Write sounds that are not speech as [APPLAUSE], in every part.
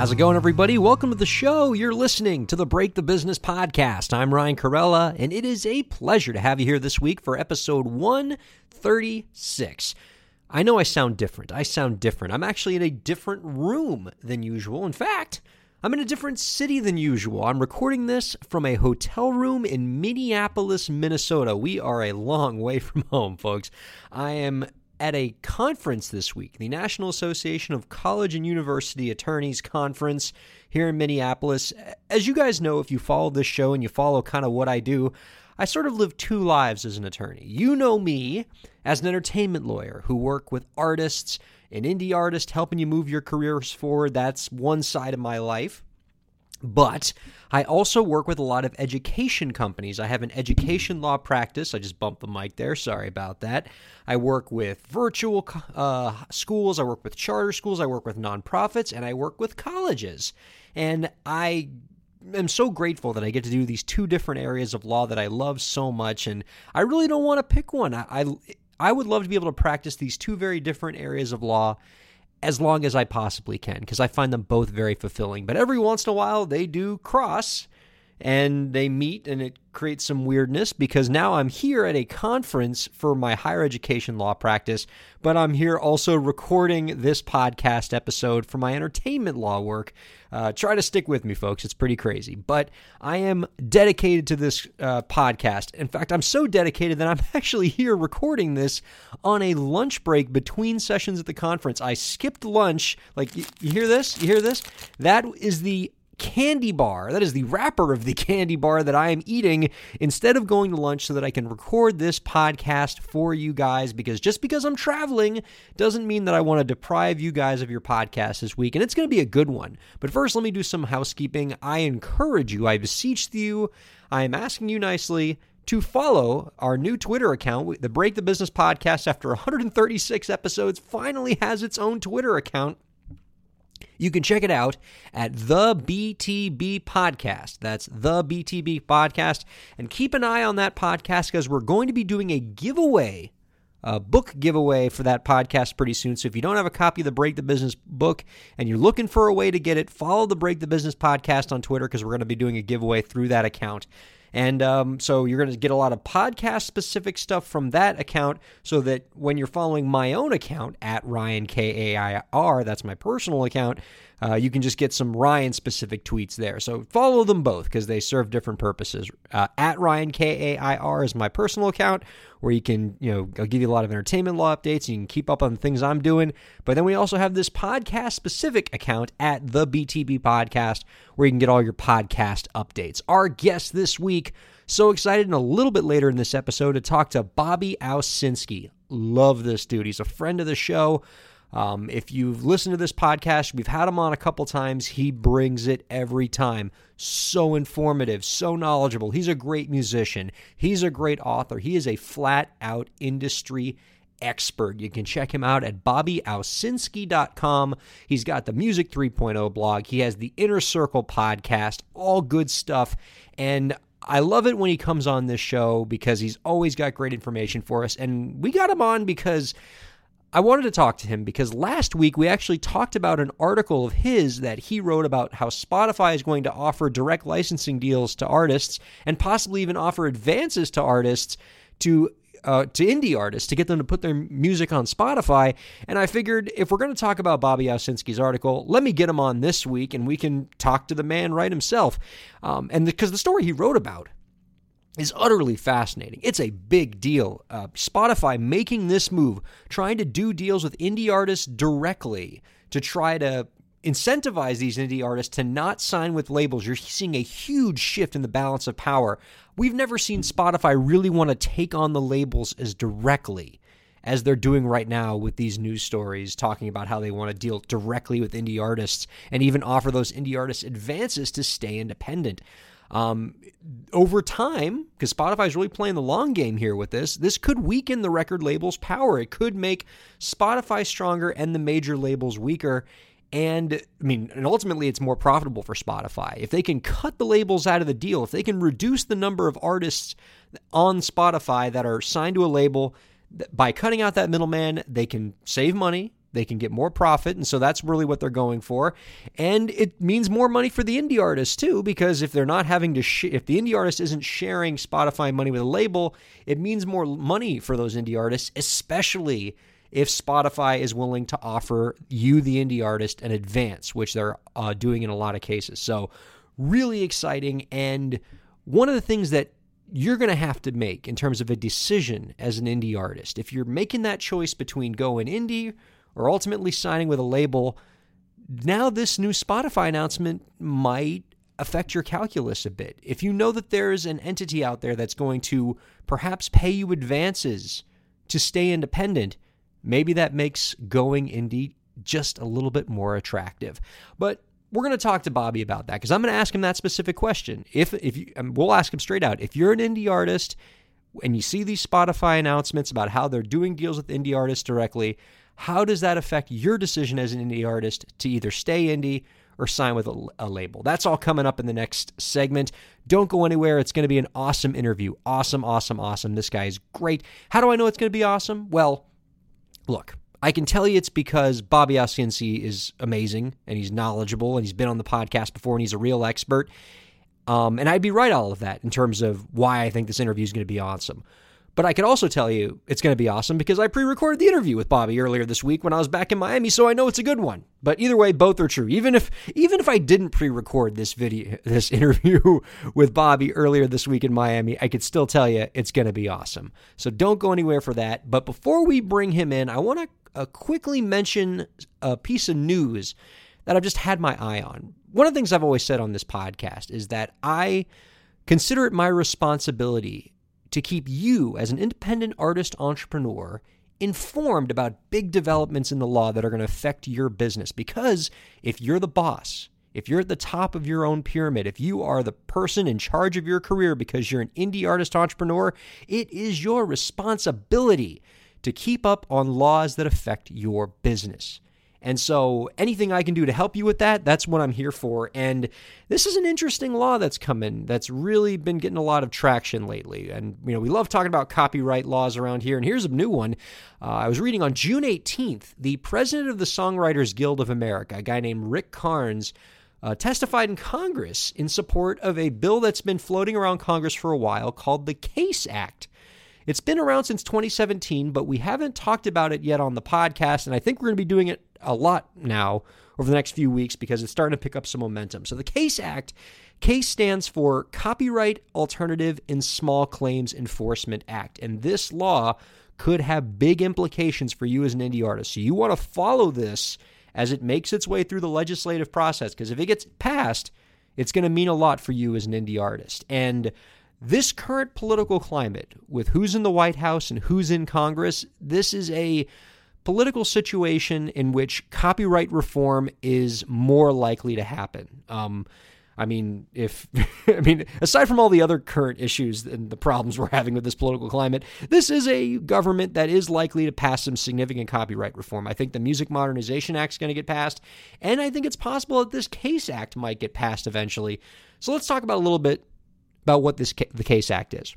How's it going, everybody? Welcome to the show. You're listening to the Break the Business podcast. I'm Ryan Kairalla, and it is a pleasure to have you here this week for episode 136. I know I sound different. I sound different. I'm actually in a different room than usual. In fact, I'm in a different city than usual. I'm recording this from a hotel room in Minneapolis, Minnesota. We are a long way from home, folks. I am at a conference this week, the National Association of College and University Attorneys Conference here in Minneapolis. As you guys know, if you follow this show and you follow kind of what I do, I sort of live two lives as an attorney. You know me as an entertainment lawyer who work with artists, an indie artist helping you move your careers forward. That's one side of my life. But I also work with a lot of education companies. I have an education law practice. I just bumped the mic there. Sorry about that. I work with virtual uh, schools. I work with charter schools. I work with nonprofits. And I work with colleges. And I am so grateful that I get to do these two different areas of law that I love so much. And I really don't want to pick one. I, I, I would love to be able to practice these two very different areas of law as long as I possibly can because I find them both very fulfilling. But every once in a while, they do cross and they meet and it creates some weirdness because now I'm here at a conference for my higher education law practice, but I'm here also recording this podcast episode for my entertainment law work. Uh, try to stick with me, folks. It's pretty crazy, but I am dedicated to this uh, podcast. In fact, I'm so dedicated that I'm [LAUGHS] actually here recording this on a lunch break between sessions at the conference. I skipped lunch. Like, you, you hear this? You hear this? That is the candy bar. That is the wrapper of the [LAUGHS] candy bar that I am eating instead of going to lunch so that I can record this podcast for you guys. Because just because I'm traveling doesn't mean that I want to deprive you guys of your podcast this week. And it's going to be a good one. But first, let me do some housekeeping. I encourage you, I beseech you, I am asking you nicely to follow our new Twitter account. The Break the Business podcast, after 136 episodes, finally has its own Twitter account. You can check it out at the BTB Podcast. That's the BTB Podcast. And keep an eye on that podcast because we're going to be doing a giveaway, a book giveaway for that podcast pretty soon. So if you don't have a copy of the Break the Business book and you're looking for a way to get it, follow the Break the Business Podcast on Twitter because we're going to be doing a giveaway through that account. And um, so you're going to get a lot of podcast specific stuff from that account so that when you're following my own account at Ryan K A I R, that's my personal account, uh, you can just get some Ryan specific tweets there. So follow them both because they serve different purposes. Uh, at Ryan K A I R is my personal account where you can, you know, I'll give you a lot of entertainment law updates. You can keep up on things I'm doing. But then we also have this podcast specific account at the BTB Podcast where you can get all your podcast updates. Our guest this week, so excited, and a little bit later in this episode to talk to Bobby Owsinski. Love this dude. He's a friend of the show. Um, if you've listened to this podcast, we've had him on a couple times. He brings it every time. So informative, so knowledgeable. He's a great musician. He's a great author. He is a flat out industry expert. You can check him out at bobbyowsinski.com. He's got the Music 3.0 blog. He has the Inner Circle podcast, all good stuff. And I love it when he comes on this show because he's always got great information for us. And we got him on because I wanted to talk to him because last week we actually talked about an article of his that he wrote about how Spotify is going to offer direct licensing deals to artists and possibly even offer advances to artists to uh, to indie artists to get them to put their music on Spotify. And I figured if we're going to talk about Bobby Owsinski's article, let me get him on this week and we can talk to the man right himself. Um, and because the, the story he wrote about is utterly fascinating. It's a big deal. Uh, Spotify making this move, trying to do deals with indie artists directly to try to incentivize these indie artists to not sign with labels. You're seeing a huge shift in the balance of power. We've never seen Spotify really want to take on the labels as directly as they're doing right now with these news stories talking about how they want to deal directly with indie artists and even offer those indie artists advances to stay independent. Um, over time, because Spotify is really playing the long game here with this, this could weaken the record label's power. It could make Spotify stronger and the major labels weaker. And I mean, and ultimately, it's more profitable for Spotify. If they can cut the labels out of the deal, if they can reduce the number of artists on Spotify that are signed to a label, by cutting out that middleman, they can save money, they can get more profit, and so that's really what they're going for. And it means more money for the indie artists too, because if they're not having to, sh- if the indie artist isn't sharing Spotify money with a label, it means more money for those indie artists, especially if Spotify is willing to offer you, the indie artist, an advance, which they're uh, doing in a lot of cases. So, really exciting. And one of the things that you're going to have to make in terms of a decision as an indie artist, if you're making that choice between going indie or ultimately signing with a label, now this new Spotify announcement might affect your calculus a bit. If you know that there's an entity out there that's going to perhaps pay you advances to stay independent, maybe that makes going indie just a little bit more attractive. But we're going to talk to Bobby about that because I'm going to ask him that specific question. If if you, um, we'll ask him straight out, if you're an indie artist and you see these Spotify announcements about how they're doing deals with indie artists directly, how does that affect your decision as an indie artist to either stay indie or sign with a, a, label? That's all coming up in the next segment. Don't go anywhere. It's going to be an awesome interview. Awesome, awesome, awesome. This guy is great. How do I know it's going to be awesome? Well, look, I can tell you it's because Bobby Owsinski is amazing and he's knowledgeable and he's been on the podcast before and he's a real expert. Um, and I'd be right all of that in terms of why I think this interview is going to be awesome. But I could also tell you it's going to be awesome because I pre-recorded the interview with Bobby earlier this week when I was back in Miami, so I know it's a good one. But either way, both are true. Even if even if I didn't pre-record this video [LAUGHS] this interview [LAUGHS] with Bobby earlier this week in Miami, I could still tell you it's going to be awesome. So don't go anywhere for that. But before we bring him in, I want to uh, quickly mention a piece of news that I've just had my eye on. One of the things I've always said on this podcast is that I consider it my responsibility to keep you, as an independent artist entrepreneur, informed about big developments in the law that are going to affect your business. Because if you're the boss, if you're at the top of your own pyramid, if you are the person in charge of your career because you're an indie artist entrepreneur, it is your responsibility to keep up on laws that affect your business. And so anything I can do to help you with that, that's what I'm here for. And this is an interesting law that's come in that's really been getting a lot of traction lately. And, you know, we love talking about copyright laws around here. And here's a new one. Uh, I was reading on June 18th, the president of the Songwriters Guild of America, a guy named Rick Carnes, uh, testified in Congress in support of a bill that's been floating around Congress for a while called the CASE Act. It's been around since 2017, but we haven't talked about it yet on the podcast, and I think we're going to be doing it a lot now over the next few weeks because it's starting to pick up some momentum. So the CASE Act, CASE stands for Copyright Alternative in Small Claims Enforcement Act, and this law could have big implications for you as an indie artist. So you want to follow this as it makes its way through the legislative process because if it gets passed, it's going to mean a lot for you as an indie artist. And this current political climate, with who's in the White House and who's in Congress, this is a political situation in which copyright reform is more likely to happen. Um, I mean, if [LAUGHS] I mean, aside from all the other current issues and the problems we're having with this political climate, this is a government that is likely to pass some significant copyright reform. I think the Music Modernization Act is going to get passed, and I think it's possible that this Case Act might get passed eventually. So let's talk about a little bit about what this the Case Act is.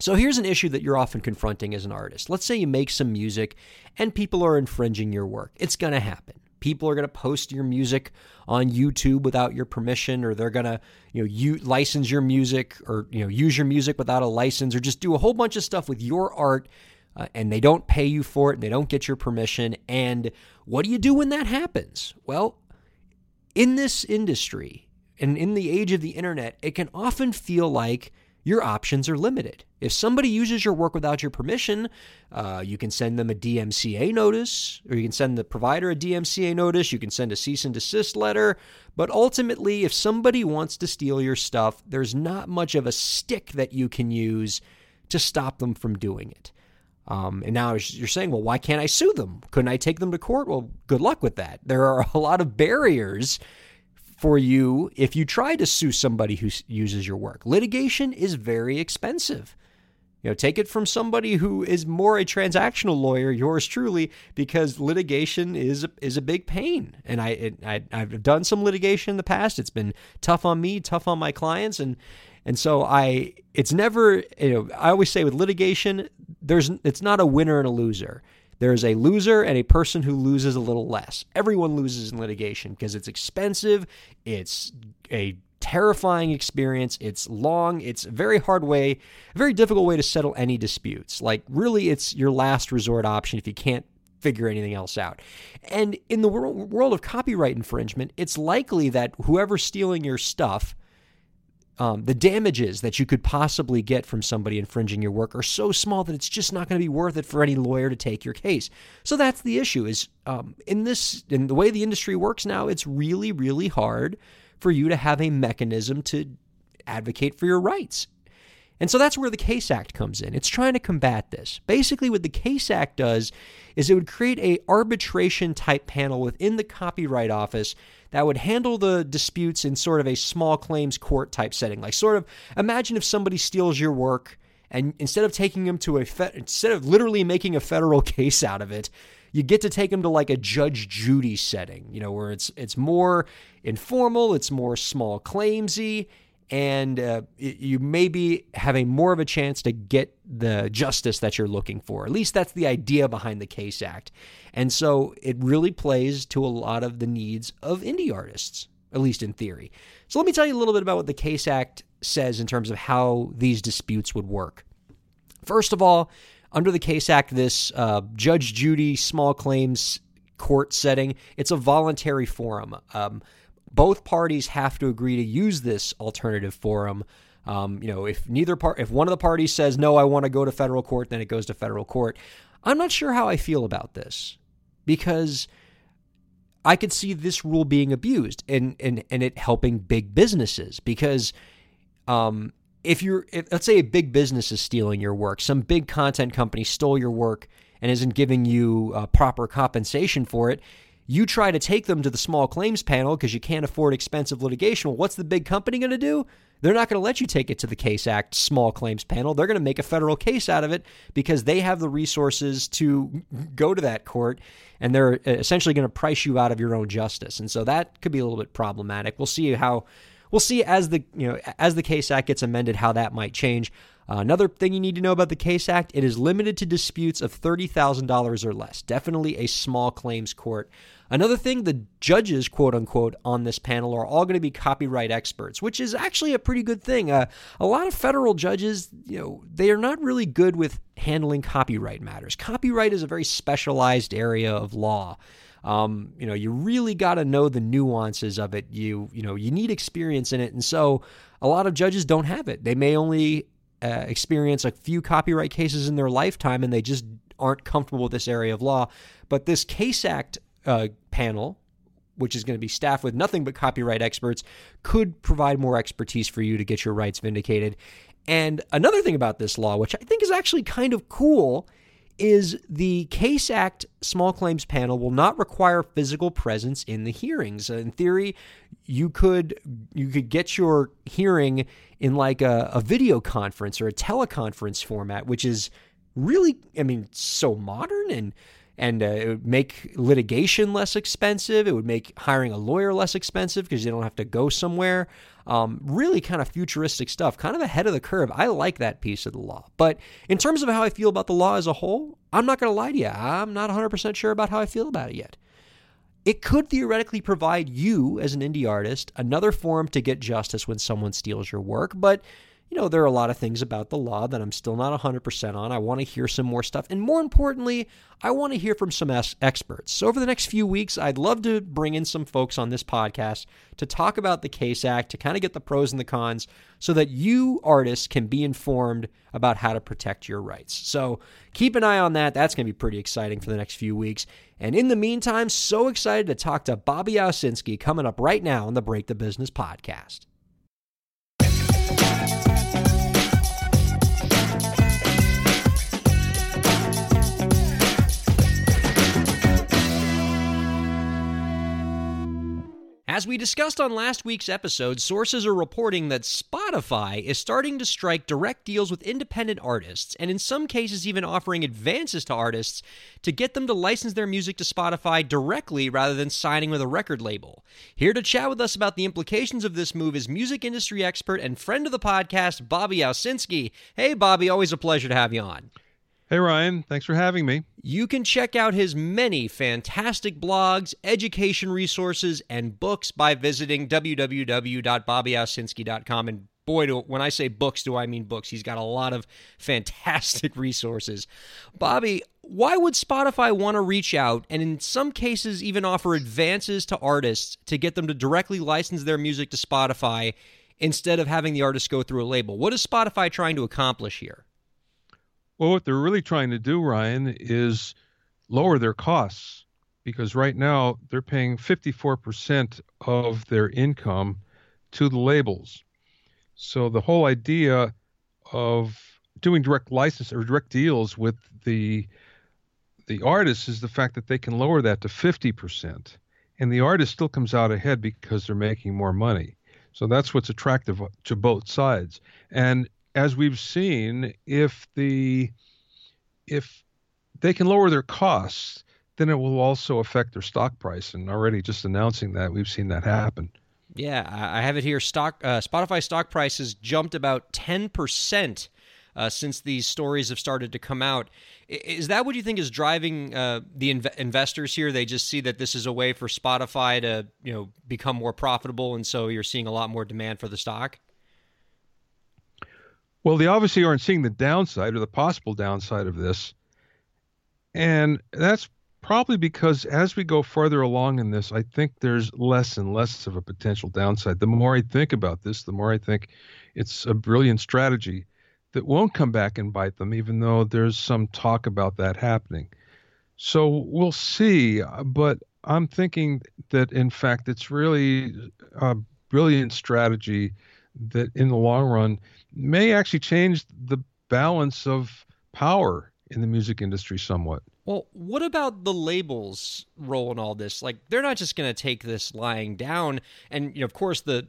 So here's an issue that you're often confronting as an artist. Let's say you make some music and people are infringing your work. It's going to happen. People are going to post your music on YouTube without your permission or they're going to, you know, you license your music or, you know, use your music without a license or just do a whole bunch of stuff with your art uh, and they don't pay you for it and they don't get your permission. And what do you do when that happens? Well, in this industry, and in the age of the internet, it can often feel like your options are limited. If somebody uses your work without your permission, uh, you can send them a DMCA notice, or you can send the provider a DMCA notice, you can send a cease and desist letter. But ultimately, if somebody wants to steal your stuff, there's not much of a stick that you can use to stop them from doing it. Um, and now you're saying, well, why can't I sue them? Couldn't I take them to court? Well, good luck with that. There are a lot of barriers for you if you try to sue somebody who uses your work. Litigation is very expensive. You know, take it from somebody who is more a transactional lawyer, yours truly, because litigation is is a big pain. And I, it, I I've done some litigation in the past. It's been tough on me, tough on my clients, and and so I it's never you know I always say with litigation, there's it's not a winner and a loser. There's a loser and a person who loses a little less. Everyone loses in litigation because it's expensive, it's a terrifying experience. It's long. It's a very hard way, a very difficult way to settle any disputes. Like, really, it's your last resort option if you can't figure anything else out. And in the world of copyright infringement, it's likely that whoever's stealing your stuff. Um, the damages that you could possibly get from somebody infringing your work are so small that it's just not going to be worth it for any lawyer to take your case. So that's the issue. Is um, in this in the way the industry works now, it's really really hard for you to have a mechanism to advocate for your rights. And so that's where the Case Act comes in. It's trying to combat this. Basically what the Case Act does is it would create a arbitration type panel within the Copyright Office that would handle the disputes in sort of a small claims court type setting. Like sort of imagine if somebody steals your work and instead of taking them to a fe- instead of literally making a federal [LAUGHS] case out of it, you get to take them to like a Judge Judy setting, you know, where it's it's more informal, it's more small claimsy, and uh, you maybe have a more of a chance to get the justice that you're looking for. At least that's the idea behind the Case Act, and so it really plays to a lot of the needs of indie artists, at least in theory. So let me tell you a little bit about what the Case Act says in terms of how these disputes would work. First of all, under the Case Act, this uh, Judge Judy small claims court setting, it's a voluntary forum. Um, both parties have to agree to use this alternative forum. Um, you know, if neither part, if one of the parties says no, I want to go to federal court, then it goes to federal court. I'm not sure how I feel about this because I could see this rule being abused and and and it helping big businesses because um, if you're if, let's say a big business is stealing your work some big content company stole your work and isn't giving you uh, proper compensation for it you try to take them to the small claims panel because you can't afford expensive litigation well what's the big company going to do they're not going to let you take it to the case act small claims panel they're going to make a federal case out of it because they have the resources to go to that court and they're uh, essentially going to price you out of your own justice and so that could be a little bit problematic we'll see how we'll see as the you know as the Case Act gets amended how that might change. Uh, another thing you need to know about the Case Act: it is limited to disputes of thirty thousand dollars or less. Definitely a small claims court. Another thing, the judges, quote unquote, on this panel are all going to be copyright experts, which is actually a pretty good thing. Uh, a lot of federal judges, you know, they are not really good with handling copyright matters. Copyright is a very specialized area of law. Um, you know, you really got to know the nuances of it. You you know, you need experience in it, and so a lot of judges don't have it. They may only uh, experience a few copyright cases in their lifetime, and they just aren't comfortable with this area of law. But this Case Act uh, panel, which is going to be staffed with nothing but copyright experts, could provide more expertise for you to get your rights vindicated. And another thing about this law, which I think is actually kind of cool, is the Case Act small claims panel will not require physical presence in the hearings. In theory, you could you could get your hearing in like a, a video conference or a teleconference format, which is really, I mean, so modern and and uh, it would make litigation less expensive. It would make hiring a lawyer less expensive because you don't have to go somewhere. Um, really kind of futuristic stuff, kind of ahead of the curve. I like that piece of the law. But in terms of how I feel about the law as a whole, I'm not going to lie to you. I'm not 100% sure about how I feel about it yet. It could theoretically provide you, as an indie artist, another forum to get justice when someone steals your work, but you know, there are a lot of things about the law that I'm still not 100% on. I want to hear some more stuff. And more importantly, I want to hear from some experts. So, over the next few weeks, I'd love to bring in some folks on this podcast to talk about the Case Act, to kind of get the pros and the cons, so that you artists can be informed about how to protect your rights. So, keep an eye on that. That's going to be pretty exciting for the next few weeks. And in the meantime, so excited to talk to Bobby Owsinski coming up right now on the Break the Business podcast. As we discussed on last week's episode, sources are reporting that Spotify is starting to strike direct deals with independent artists, and in some cases, even offering advances to artists to get them to license their music to Spotify directly rather than signing with a record label. Here to chat with us about the implications of this move is music industry expert and friend of the podcast, Bobby Owsinski. Hey, Bobby, always a pleasure to have you on. Hey, Ryan. Thanks for having me. You can check out his many fantastic blogs, education resources, and books by visiting www.bobbyowsinski.com. And boy, do, when I say books, do I mean books. He's got a lot of [LAUGHS] fantastic resources. Bobby, why would Spotify want to reach out and, in some cases, even offer advances to artists to get them to directly license their music to Spotify instead of having the artist go through a label? What is Spotify trying to accomplish here? Well, what they're really trying to do, Ryan, is lower their costs because right now they're paying 54% of their income to the labels. So the whole idea of doing direct license or direct deals with the the artists is the fact that they can lower that to 50% and the artist still comes out ahead because they're making more money. So that's what's attractive to both sides. And as we've seen, if the if they can lower their costs, then it will also affect their stock price. And already just announcing that, we've seen that happen. Yeah, I have it here. Stock uh, Spotify stock prices jumped about ten percent uh, since these stories have started to come out. Is that what you think is driving uh, the inv- investors here? They just see that this is a way for Spotify to you know become more profitable, and so you're seeing a lot more demand for the stock. Well, they obviously aren't seeing the downside or the possible downside of this. And that's probably because as we go further along in this, I think there's less and less of a potential downside. The more I think about this, the more I think it's a brilliant strategy that won't come back and bite them, even though there's some talk about that happening. So we'll see. But I'm thinking that, in fact, it's really a brilliant strategy that in the long run may actually change the balance of power in the music industry somewhat. Well, what about the labels' role in all this? Like, they're not just going to take this lying down. And, you know, of course, the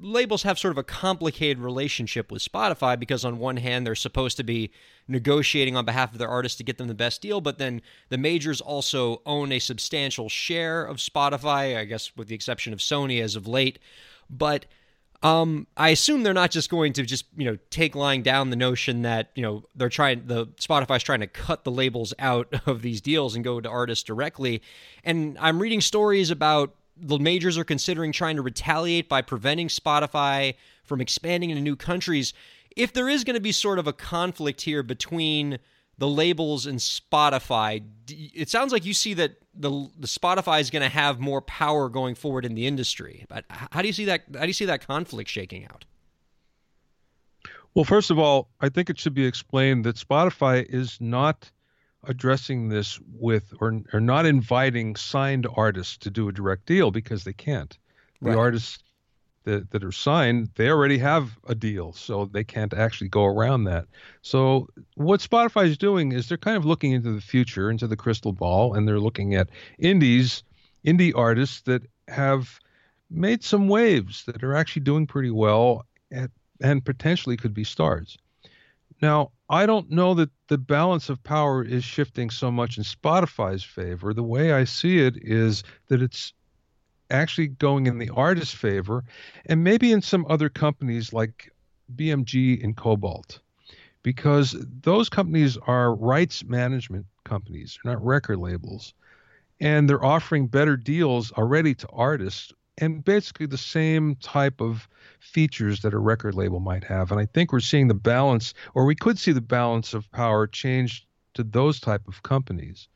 labels have sort of a complicated relationship with Spotify because, on one hand, they're supposed to be negotiating on behalf of their artists to get them the best deal, but then the majors also own a substantial share of Spotify, I guess, with the exception of Sony as of late. But um, I assume they're not just going to just you know take lying down the notion that you know they're trying the Spotify's trying to cut the labels out [LAUGHS] of these deals and go to artists directly. And I'm reading stories about the majors are considering trying to retaliate by preventing Spotify from expanding into new countries. If there is going to be sort of a conflict here between the labels and Spotify, it sounds like you see that the the Spotify is going to have more power going forward in the industry. But how do you see that? How do you see that conflict shaking out? Well, first of all, I think it should be explained that Spotify is not addressing this with or, or not inviting signed artists to do a direct deal because they can't. The right. artists that, that are signed, they already have a deal, so they can't actually go around that. So what Spotify is doing is they're kind of looking into the future, into the crystal ball, and they're looking at indies, indie artists that have made some waves that are actually doing pretty well at, and potentially could be stars. Now, I don't know that the balance of power is shifting so much in Spotify's favor. The way I see it is that it's actually going in the artist's favor, and maybe in some other companies like BMG and Kobalt because those companies are rights management companies, they're not record labels, and they're offering better deals already to artists and basically the same type of features that a record label might have. And I think we're seeing the balance, or we could see the balance of power change to those type of companies.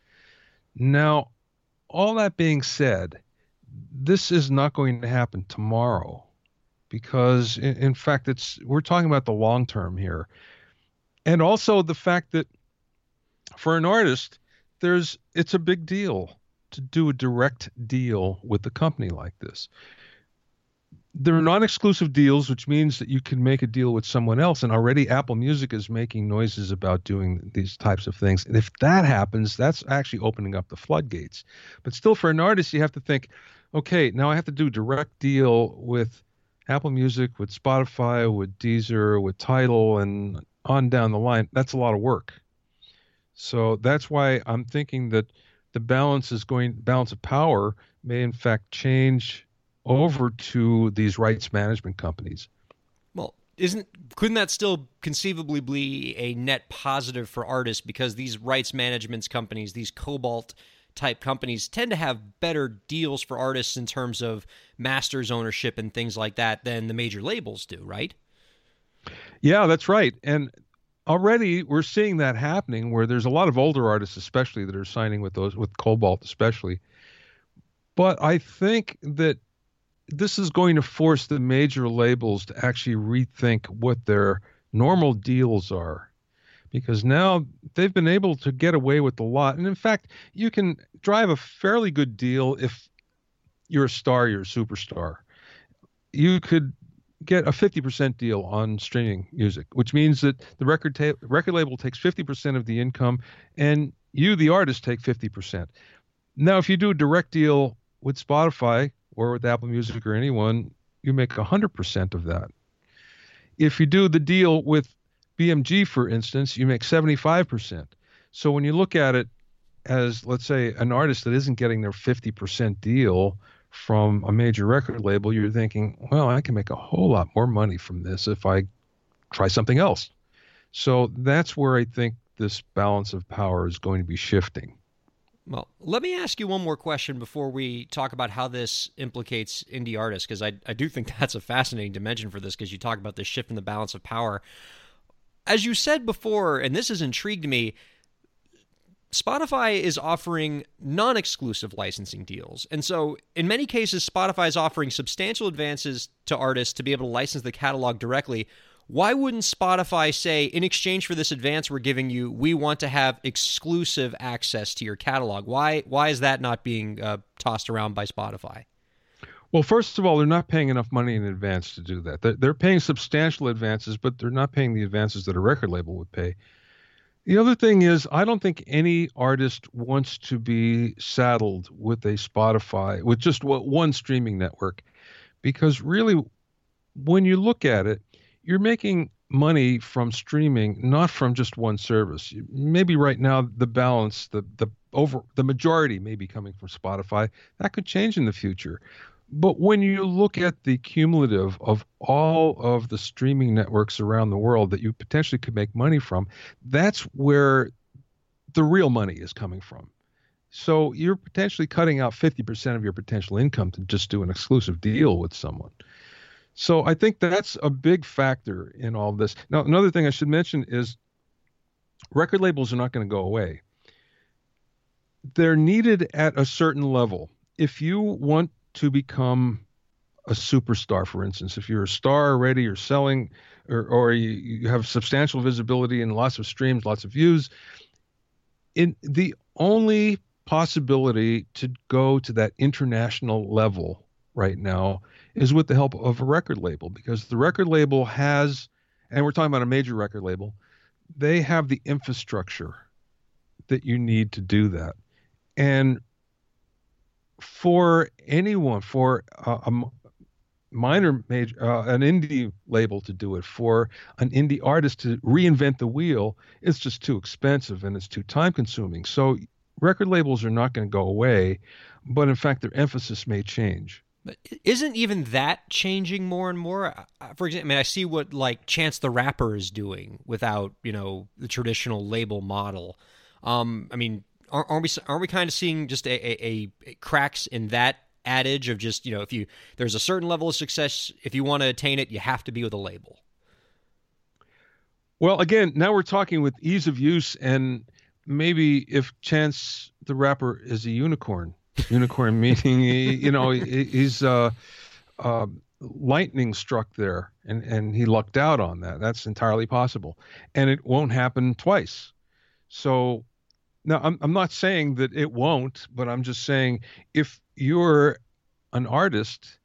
Now, all that being said, this is not going to happen tomorrow because in, in, fact it's we're talking about the long term here. And also the fact that for an artist there's it's a big deal to do a direct deal with a company like this. They're non-exclusive deals which means that you can make a deal with someone else. And already apple music is making noises about doing these types of things. And if that happens that's actually opening up the floodgates. But still for an artist you have to think okay, now I have to do direct deal with Apple Music, with Spotify, with Deezer, with Tidal, and on down the line. That's a lot of work. So that's why I'm thinking that the balance is going balance of power may in fact change over to these rights management companies. Well, isn't couldn't that still conceivably be a net positive for artists because these rights management companies, these Kobalt type companies tend to have better deals for artists in terms of masters ownership and things like that than the major labels do, right? Yeah, that's right. And already we're seeing that happening where there's a lot of older artists especially that are signing with those with Kobalt especially. But I think that this is going to force the major labels to actually rethink what their normal deals are because now they've been able to get away with a lot. And in fact, you can drive a fairly good deal if you're a star, you're a superstar. You could get a 50% deal on streaming music, which means that the record ta- record label takes 50% of the income and you the artist take 50%. Now if you do a direct deal with Spotify or with Apple Music or anyone, you make 100% of that. If you do the deal with BMG, for instance, you make 75%. So when you look at it as, let's say, an artist that isn't getting their 50% deal from a major record label, you're thinking, well, I can make a whole lot more money from this if I try something else. So that's where I think this balance of power is going to be shifting. Well, let me ask you one more question before we talk about how this implicates indie artists, because I, I do think [LAUGHS] that's a fascinating dimension for this, because you talk about the shift in the balance of power as you said before, and this has intrigued me, Spotify is offering non exclusive licensing deals. And so, in many cases, Spotify is offering substantial advances to artists to be able to license the catalog directly. Why wouldn't Spotify say, in exchange for this advance we're giving you, we want to have exclusive access to your catalog? Why, why is that not being uh, tossed around by Spotify? Well, first of all, they're not paying enough money in advance to do that. They're they're paying substantial advances, but they're not paying the advances that a record label would pay. The other thing is, I don't think any artist wants to be saddled with a Spotify, with just one streaming network, because really, when you look at it, you're making money from streaming, not from just one service. Maybe right now the balance, the the over the majority may be coming from Spotify. That could change in the future. But when you look at the cumulative of all of the streaming networks around the world that you potentially could make money from, that's where the real money is coming from. So you're potentially cutting out 50% of your potential income to just do an exclusive deal with someone. So I think that's a big factor in all this. Now, another thing I should mention is record labels are not going to go away. They're needed at a certain level. If you want to become a superstar, for instance, if you're a star already, you're selling, or, or you, you have substantial visibility and lots of streams, lots of views, in the only possibility to go to that international level right now is with the help of a record label because the record label has, and we're talking about a major record label, they have the infrastructure that you need to do that. And for anyone, for a, a minor major, uh, an indie label to do it, for an indie artist to reinvent the wheel, it's just too expensive and it's too time consuming. So record labels are not going to go away, but in fact, their emphasis may change. But isn't even that changing more and more? For example, I mean, I see what like Chance the Rapper is doing without you know the traditional label model. Um, I mean, aren't, we aren't we kind of seeing just a, a, a, cracks in that adage of just you know if you there's a certain level of success if you want to attain it you have to be with a label? Well again now we're talking with ease of use and maybe if chance the rapper is a unicorn unicorn [LAUGHS] meaning he, you know he, he's uh, uh, lightning struck there and and he lucked out on that. That's entirely possible. And it won't happen twice. So now, I'm, I'm not saying that it won't, but I'm just saying if you're an artist,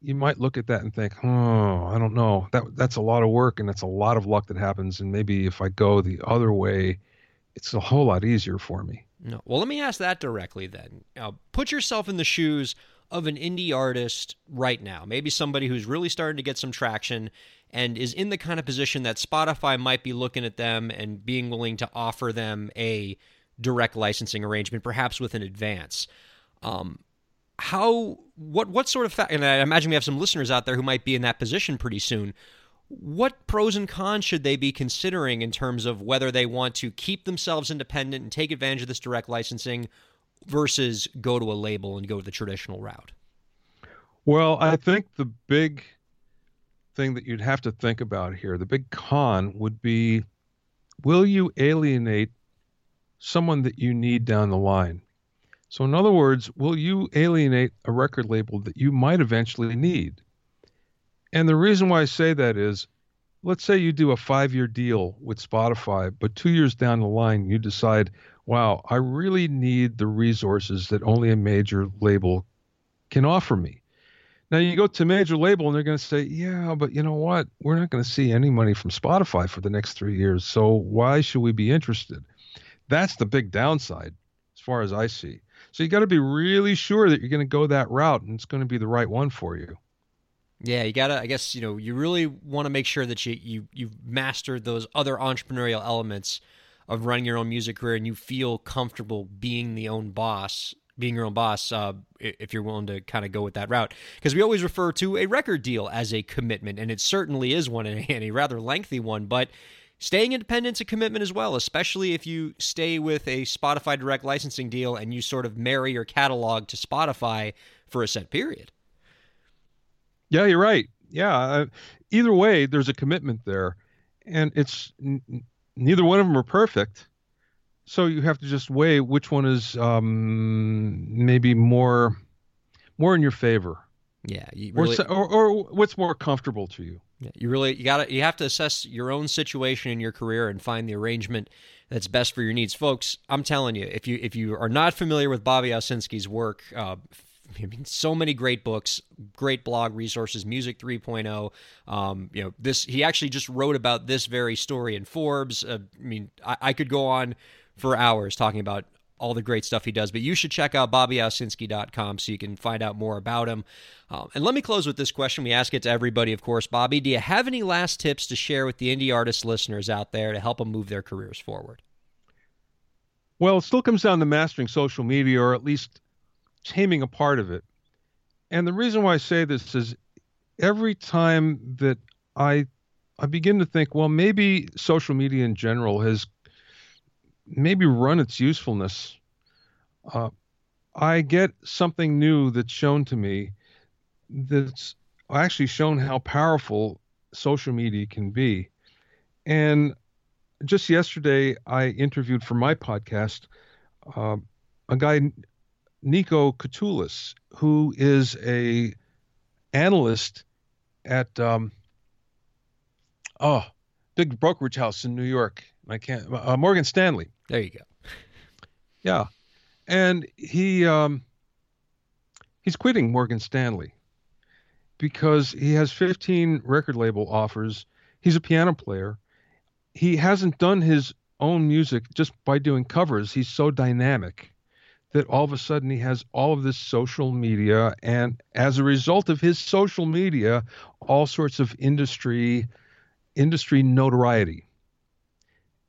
you might look at that and think, oh, I don't know. That that's a lot of work and that's a lot of luck that happens. And maybe if I go the other way, it's a whole lot easier for me. No. Well, let me ask that directly then. Now, put yourself in the shoes of an indie artist right now? Maybe somebody who's really starting to get some traction and is in the kind of position that Spotify might be looking at them and being willing to offer them a direct licensing arrangement, perhaps with an advance. Um, how what what sort of fa- and I imagine we have some listeners out there who might be in that position pretty soon. What pros and cons should they be considering in terms of whether they want to keep themselves independent and take advantage of this direct licensing versus go to a label and go the traditional route? Well, I think the big thing that you'd have to think about here, the big con would be will you alienate someone that you need down the line? So, in other words, will you alienate a record label that you might eventually need? And the reason why I say that is let's say you do a five year deal with Spotify, but two years down the line, you decide, wow, I really need the resources that only a major label can offer me. Now you go to major label and they're going to say, yeah, but you know what? We're not going to see any money from Spotify for the next three years. So why should we be interested? That's the big downside, as far as I see. So you got to be really sure that you're going to go that route and it's going to be the right one for you. Yeah, you gotta. I guess you know you really want to make sure that you you you've mastered those other entrepreneurial elements of running your own music career, and you feel comfortable being the own boss, being your own boss. Uh, if you're willing to kind of go with that route, because we always refer to a record deal as a commitment, and it certainly is one, and a rather lengthy one, but Staying independent's a commitment as well, especially if you stay with a Spotify direct licensing deal and you sort of marry your catalog to Spotify for a set period. Yeah, you're right. Yeah, either way, there's a commitment there, and it's neither one of them are perfect. So you have to just weigh which one is um, maybe more more in your favor. Yeah, really, or, or, or what's more comfortable to you. Yeah, you really you got to you have to assess your own situation in your career and find the arrangement that's best for your needs, folks. I'm telling you, if you if you are not familiar with Bobby Owsinski's work, uh, I mean, so many great books, great blog resources, Music 3.0. Um, you know, this he actually just wrote about this very story in Forbes. Uh, I mean, I, I could go on for hours talking about all the great stuff he does. But you should check out BobbyOwsinski.com so you can find out more about him. Um, and let me close with this question. We ask it to everybody, of course. Bobby, do you have any last tips to share with the indie artist listeners out there to help them move their careers forward? Well, it still comes down to mastering social media or at least taming a part of it. And the reason why I say this is every time that I I begin to think, well, maybe social media in general has maybe run its usefulness. Uh, I get something new that's shown to me that's actually shown how powerful social media can be. And just yesterday, I interviewed for my podcast uh, a guy, Nico Katulis, who is a analyst at um, oh big brokerage house in New York. I can't uh, Morgan Stanley. There you go. Yeah, and he um, he's quitting Morgan Stanley because he has 15 record label offers. He's a piano player. He hasn't done his own music just by doing covers. He's so dynamic that all of a sudden he has all of this social media, and as a result of his social media, all sorts of industry industry notoriety.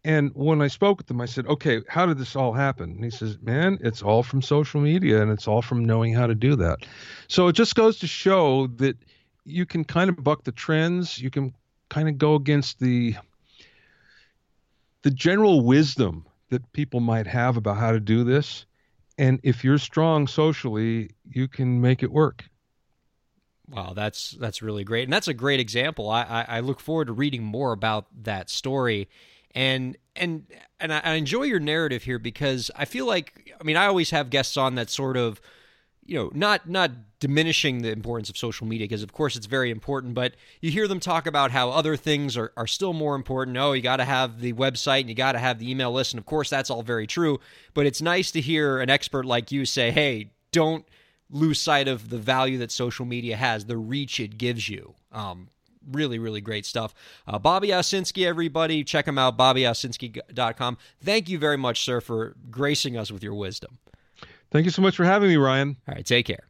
And when I spoke with him, I said, okay, how did this all happen? And he says, man, it's all from social media and it's all from knowing how to do that. So it just goes to show that you can kind of buck the trends. You can kind of go against the the general wisdom that people might have about how to do this. And if you're strong socially, you can make it work. Wow, that's that's really great, and that's a great example. I, I, I look forward to reading more about that story and and and I, enjoy your narrative here because I feel like I mean I always have guests on that sort of you know not not diminishing the importance of social media because of course it's very important but you hear them talk about how other things are, are still more important. Oh you got to have the website and you got to have the email list and of course that's all very true but it's nice to hear an expert like you say hey don't lose sight of the value that social media has the reach it gives you. Um, really, really great stuff. Uh, Bobby Owsinski, everybody, check him out, bobbyowsinski.com. Thank you very much, sir, for gracing us with your wisdom. Thank you so much for having me, Ryan. All right, take care.